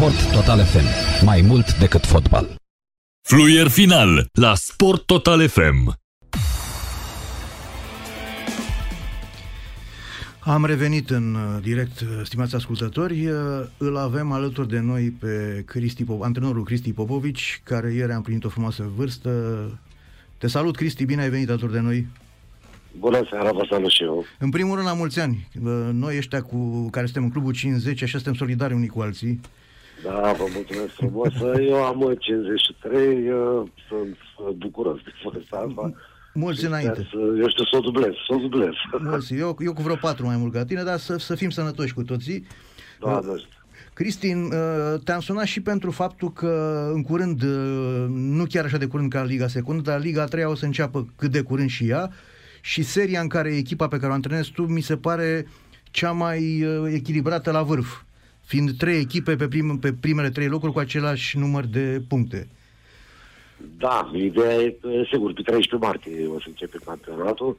Sport Total FM. Mai mult decât fotbal. Fluier final la Sport Total FM. Am revenit în uh, direct, uh, stimați ascultători. Uh, îl avem alături de noi pe Cristi Pop- antrenorul Cristi Popovici, care ieri a împlinit o frumoasă vârstă. Te salut, Cristi, bine ai venit alături de noi. Bună seara, vă salut și eu. În primul rând, la mulți ani. Noi ăștia cu care suntem în clubul 50, așa suntem solidari unii cu alții. Da, vă mulțumesc frumos. Eu am 53, eu sunt bucuros de vârsta asta. Mulți înainte. Să, eu știu, să o dublez, să o dublez. Mulți. Eu, eu cu vreo patru mai mult ca tine, dar să, să fim sănătoși cu toții. Da, uh, da. Cristin, uh, te-am sunat și pentru faptul că în curând, uh, nu chiar așa de curând ca Liga Secundă, dar Liga 3 o să înceapă cât de curând și ea și seria în care echipa pe care o antrenezi tu mi se pare cea mai echilibrată la vârf, fiind trei echipe pe, prim, pe primele trei locuri cu același număr de puncte. Da, ideea e, sigur, pe 13 martie o să începe campionatul.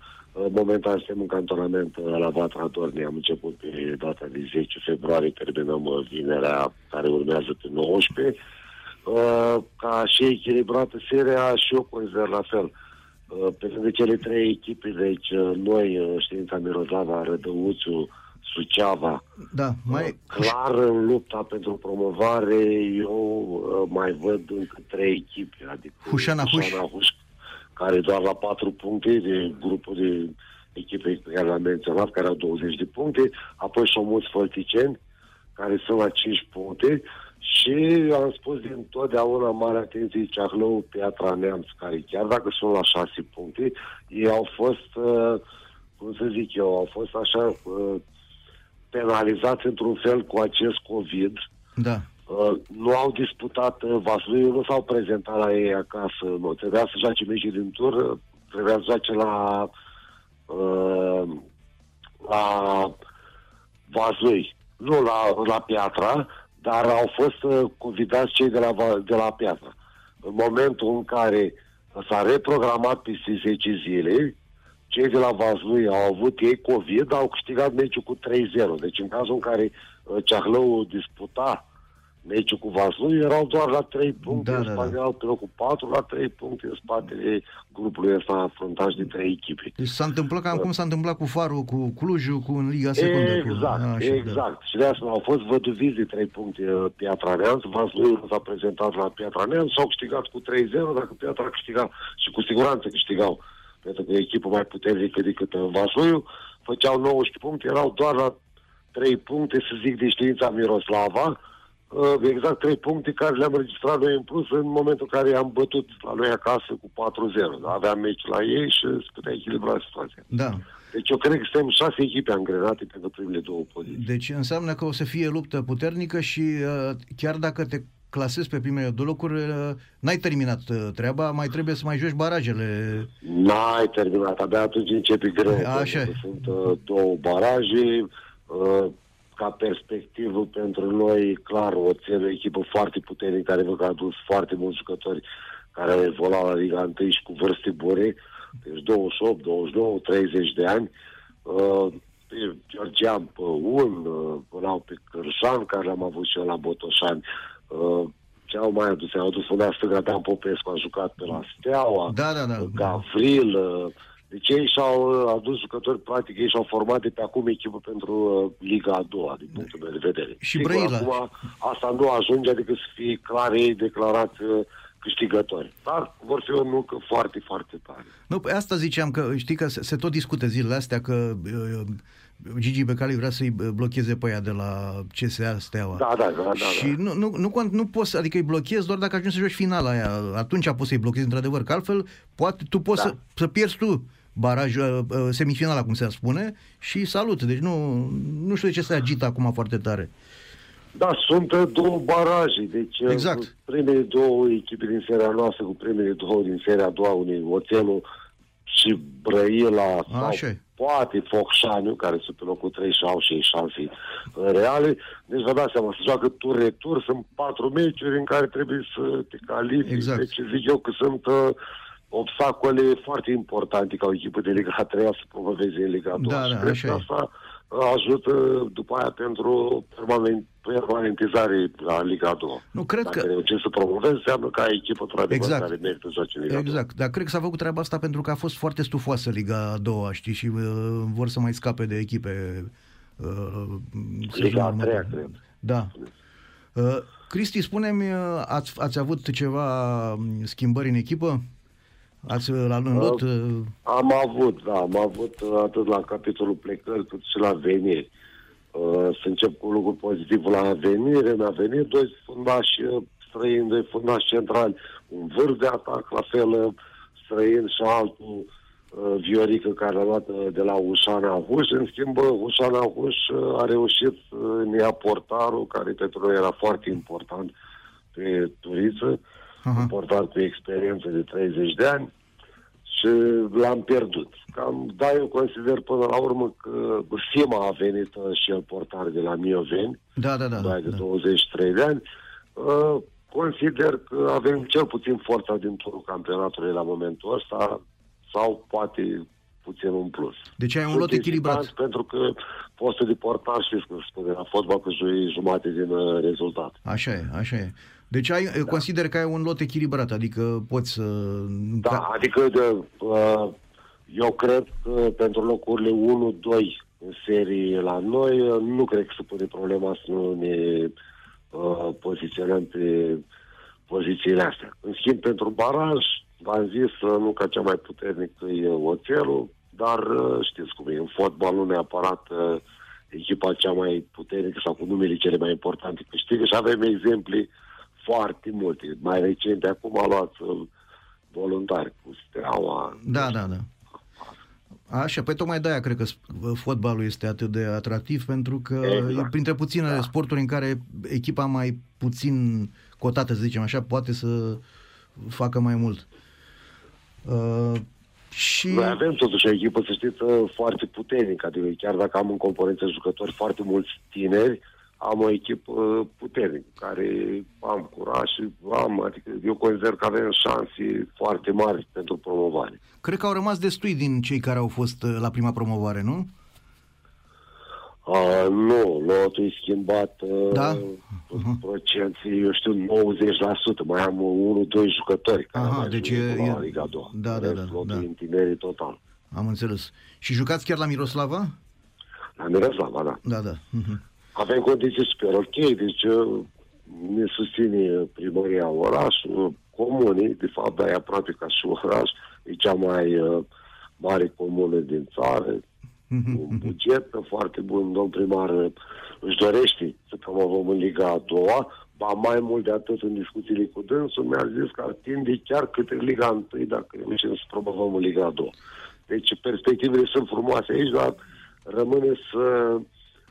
Momentan suntem în cantonament la Vatra Dornei, am început pe data de 10 februarie, terminăm vinerea care urmează pe 19. Ca și echilibrată seria și eu consider la fel. Pe lângă cele trei echipe, deci noi, Știința Mirozava, Rădăuțu, Suceava. Da, mai... Uh, clar în lupta pentru promovare eu uh, mai văd încă trei echipe, adică Hușana Huș, Huș care doar la patru puncte de grupul de echipe pe care l-am menționat, care au 20 de puncte, apoi Somuți Fălticeni, care sunt la 5 puncte și am spus din totdeauna mare atenție Ceahlău, Piatra Neamț, care chiar dacă sunt la 6 puncte, ei au fost, uh, cum să zic eu, au fost așa uh, penalizați într-un fel cu acest COVID. Da. Uh, nu au disputat uh, Vaslui, nu s-au prezentat la ei acasă. Nu, trebuia să joace meciul din tur, trebuia să joace la uh, la Vaslui, nu la, la Piatra, dar au fost uh, convidați cei de la, de la Piatra. În momentul în care s-a reprogramat peste 10 zile, cei de la Vaslui au avut ei COVID, au câștigat meciul cu 3-0. Deci în cazul în care uh, Ceahlău disputa meciul cu Vaslui, erau doar la 3 puncte, da, în spate da, da. pe locul 4, la 3 puncte în spatele grupului ăsta afruntat de 3 echipe. Deci s-a întâmplat cam uh, cum s-a întâmplat cu Farul, cu Clujul, cu în Liga Secundă. Exact, cu... A, așa, exact. Da. Și de asta au fost văduviți de 3 puncte uh, Piatra Neamț, Vaslui s-a prezentat la Piatra Neamț, s-au câștigat cu 3-0, dacă Piatra câștiga și cu siguranță câștigau pentru că e echipă mai puternică decât Vaslui, făceau 19 puncte, erau doar la 3 puncte, să zic, de știința Miroslava, uh, exact 3 puncte care le-am registrat noi în plus în momentul în care am bătut la noi acasă cu 4-0. Aveam meci la ei și se putea echilibra situația. Da. Deci eu cred că suntem șase echipe angrenate pentru primele două poziții. Deci înseamnă că o să fie luptă puternică și uh, chiar dacă te clasezi pe primele două locuri, uh, n-ai terminat uh, treaba, mai trebuie să mai joci barajele. N-ai terminat, abia atunci începe greu. Așa. Sunt uh, două baraje, uh, ca perspectivă pentru noi, clar, o țină echipă foarte puternică, care văd că a adus foarte mulți jucători care au evoluat la Liga 1 și cu vârste bune, deci 28, 29, 30 de ani. Uh, Georgian pe un, uh, au pe Cârșan, care l-am avut și eu la Botoșani, Uh, ce au mai adus? Au adus una stânga, Dan Popescu a jucat pe la Steaua, da, da, da. Gavril, uh, deci ei și-au uh, adus jucători, practic ei și-au format de pe acum echipă pentru uh, Liga a doua, din punctul meu de vedere. Și Sigur, Brăila. acum asta nu ajunge, adică să fie clar ei declarați uh, câștigători. Dar vor fi o muncă foarte, foarte tare. Nu, pe asta ziceam că, știi că se, se tot discută zilele astea că uh, Gigi Becali vrea să-i blocheze pe aia de la CSA Steaua. Da, da, da. da și da. Nu, nu, nu, nu poți, adică îi blochezi doar dacă ajungi să joci finala aia. Atunci poți să-i blochezi într-adevăr, că altfel poate, tu poți da. să, să pierzi tu barajul, uh, semifinala, cum se spune, și salut. Deci nu, nu știu de ce se agită acum foarte tare. Da, sunt uh, două baraje, deci uh, exact. primele două echipe din seria noastră cu primele două din seria a doua, unii Oțelul și Brăila sau poate Focșaniu, care sunt pe locul 3 și au și ei șanse reale. Deci vă dați seama, să joacă tur-retur, sunt patru meciuri în care trebuie să te califici. Exact. Deci zic eu că sunt uh, obstacole foarte importante ca o echipă de Liga 3 să promoveze în Liga 2. Da, da, și cred că asta ajută după aia pentru permanent, permanentizare la Liga 2. Nu, cred Dacă că... reușești să promovezi, înseamnă că ai echipă într-adevăr Exact. care merită să joace în Liga 2. Exact, dar cred că s-a făcut treaba asta pentru că a fost foarte stufoasă Liga a doua, știi, și uh, vor să mai scape de echipe. Uh, sezonul Liga a următor. treia, cred. Da. Uh, Cristi, spune-mi, uh, ați, ați avut ceva um, schimbări în echipă? Ați uh, la în lot? Uh, Am avut, da, am avut uh, atât la capitolul plecări cât și la veniri. Uh, să încep cu lucruri pozitiv la venire, mi-a venit doi fundași uh, străini, doi fundași centrali, un vârf de atac, la fel uh, străin și altul uh, Viorică care a luat uh, de la Ușana Huș. În schimb, uh, Ușana Huș uh, a reușit să ne ia portarul, care pentru noi era foarte important pe turiță, Aha. un portar cu experiență de 30 de ani și l-am pierdut. Cam, da, eu consider până la urmă că Sima a venit uh, și el portar de la Mioveni, da, da, da. da, da, de da. 23 de ani. Uh, consider că avem cel puțin forța din turul campionatului la momentul ăsta sau poate puțin un plus. Deci ai un Sunt lot echilibrat. ezitant Pentru că postul de portar, știți cum se spune, la fotbal că jui jumate din uh, rezultat. Așa e, așa e. Deci ai, da. consider că ai un lot echilibrat, adică poți să... Da, adică de, uh, eu cred că pentru locurile 1-2 în serie la noi, uh, nu cred că se pune problema să nu ne uh, poziționăm pe pozițiile astea. În schimb, pentru baraj, v-am zis, uh, nu ca cea mai puternic e oțelul, dar uh, știți cum e, în fotbal nu neapărat uh, echipa cea mai puternică sau cu numele cele mai importante câștigă și avem exemple foarte multe. Mai recente, acum a luat uh, voluntari cu Steaua. Da, da, da. Așa, păi tocmai de-aia cred că sp- fotbalul este atât de atractiv, pentru că Exact. e printre puținele Da. sporturi în care echipa mai puțin cotată, să zicem așa, poate să facă mai mult. Uh, și... Noi avem totuși o echipă, să știți, uh, foarte puternică. Adică chiar dacă am în componență jucători foarte mulți tineri, am o echipă uh, puternică, care am curaj și am, adică eu consider că avem șanse foarte mari pentru promovare. Cred că au rămas destui din cei care au fost uh, la prima promovare, nu? Uh, nu, lotul e schimbat uh, Da? uh-huh. procenții, eu știu, 90%. Mai am unul, doi jucători care Aha, au mai deci jucat e- la e- Liga 2. da, da, da, Lotul da. e în tinerii total. Am înțeles. Și jucați chiar la Miroslava? La Miroslava, da. Da, da. Mhm. Avem condiții super ok, deci uh, ne susține primăria orașului, comunii, de fapt, dar e aproape ca și oraș, e cea mai uh, mare comună din țară, un buget foarte bun, domn primar uh, își dorește să promovăm în Liga a doua, ba mai mult de atât în discuțiile cu dânsul, mi-a zis că ar tinde chiar către Liga 1 dacă reușim să promovăm în Liga a doua. Deci perspectivele sunt frumoase aici, dar rămâne să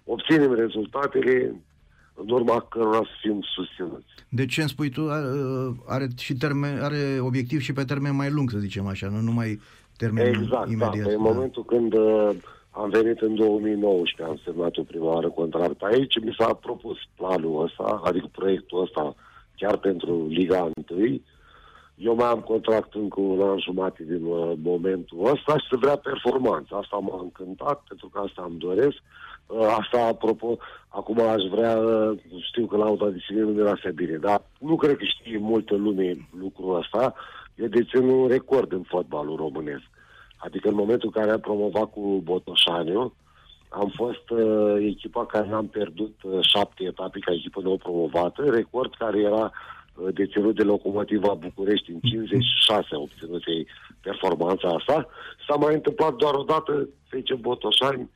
obținem rezultatele în urma cărora să fim susținuți. Deci ce îmi spui tu, are, are, și termen, are obiectiv și pe termen mai lung, să zicem așa, nu numai termen Exact, da. imediat. Păi în momentul când uh, am venit în 2019, am semnat o prima oară contract aici, mi s-a propus planul ăsta, adică proiectul ăsta chiar pentru Liga 1. Eu mai am contract încă un an jumate din uh, momentul ăsta și să vrea performanță. Asta m-a încântat, pentru că asta îmi doresc. Uh, asta, apropo, acum aș vrea, uh, știu că lauda disciplină nu era așa bine, dar nu cred că știe multă lume lucrul ăsta. Eu dețin un record în fotbalul românesc. Adică în momentul în care am promovat cu Botoșaniu, am fost uh, echipa care n-am pierdut uh, șapte etape ca echipă nou promovată, record care era uh, deținut de Locomotiva București în 56 a obținut ei performanța asta. S-a mai întâmplat doar o dată, FC Botoșani,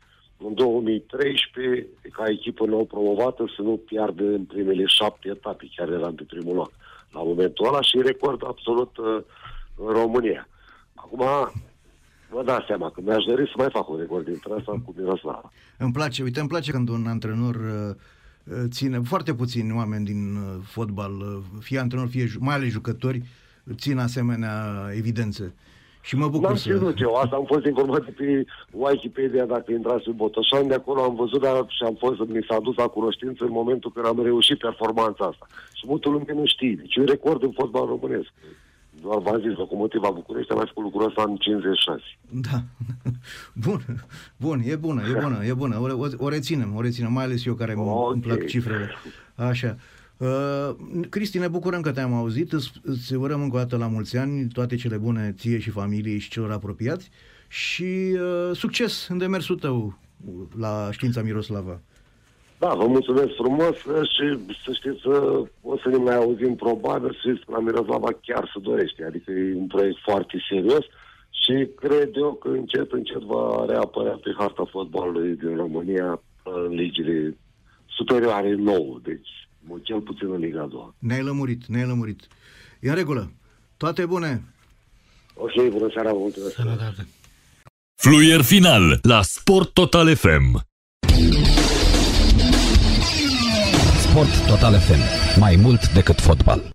în 2013, ca echipă nou promovată, să nu piardă în primele șapte etape, chiar eram pe primul loc la momentul ăla și record absolut uh, în România. Acum, vă dați seama că mi-aș dori să mai fac un record dintre asta cu Miroslava. Îmi place, uite, îmi place când un antrenor uh, uh, ține, foarte puțini oameni din uh, fotbal, uh, fie antrenor, fie ju- mai ales jucători, țin asemenea evidențe. Și mă bucur N-am să... ținut eu, asta am fost informat de pe Wikipedia dacă intrați în Botoșani, de acolo am văzut dar și am fost, mi s-a dus la cunoștință în momentul când am reușit performanța asta. Și multă lume nu știe, deci e un record în fotbal românesc. doar v-am zis, Locomotiva București a mai făcut lucrul ăsta în 56. Da. Bun, bun, e bună, e bună, e bună. O, o, o reținem, o reținem, mai ales eu care okay. îmi plac cifrele. Așa. Uh, Cristi, ne bucurăm că te-am auzit, îți, îți urăm încă o dată la mulți ani, toate cele bune ție și familiei și celor apropiați și uh, succes în demersul tău la știința Miroslava. Da, vă mulțumesc frumos și să știți că o să ne mai auzim probabil, să știți că la Miroslava chiar se dorește, adică e un proiect foarte serios și cred eu că încet, încet va reapărea pe harta fotbalului din România în ligile superioare nou, deci cel puțin în Liga 2. Ne-ai lămurit, ne-ai lămurit. E în regulă. Toate bune! Ok, bună seara, mulțumesc! Sănătate! Fluier final la Sport Total FM. Sport Total FM. Mai mult decât fotbal.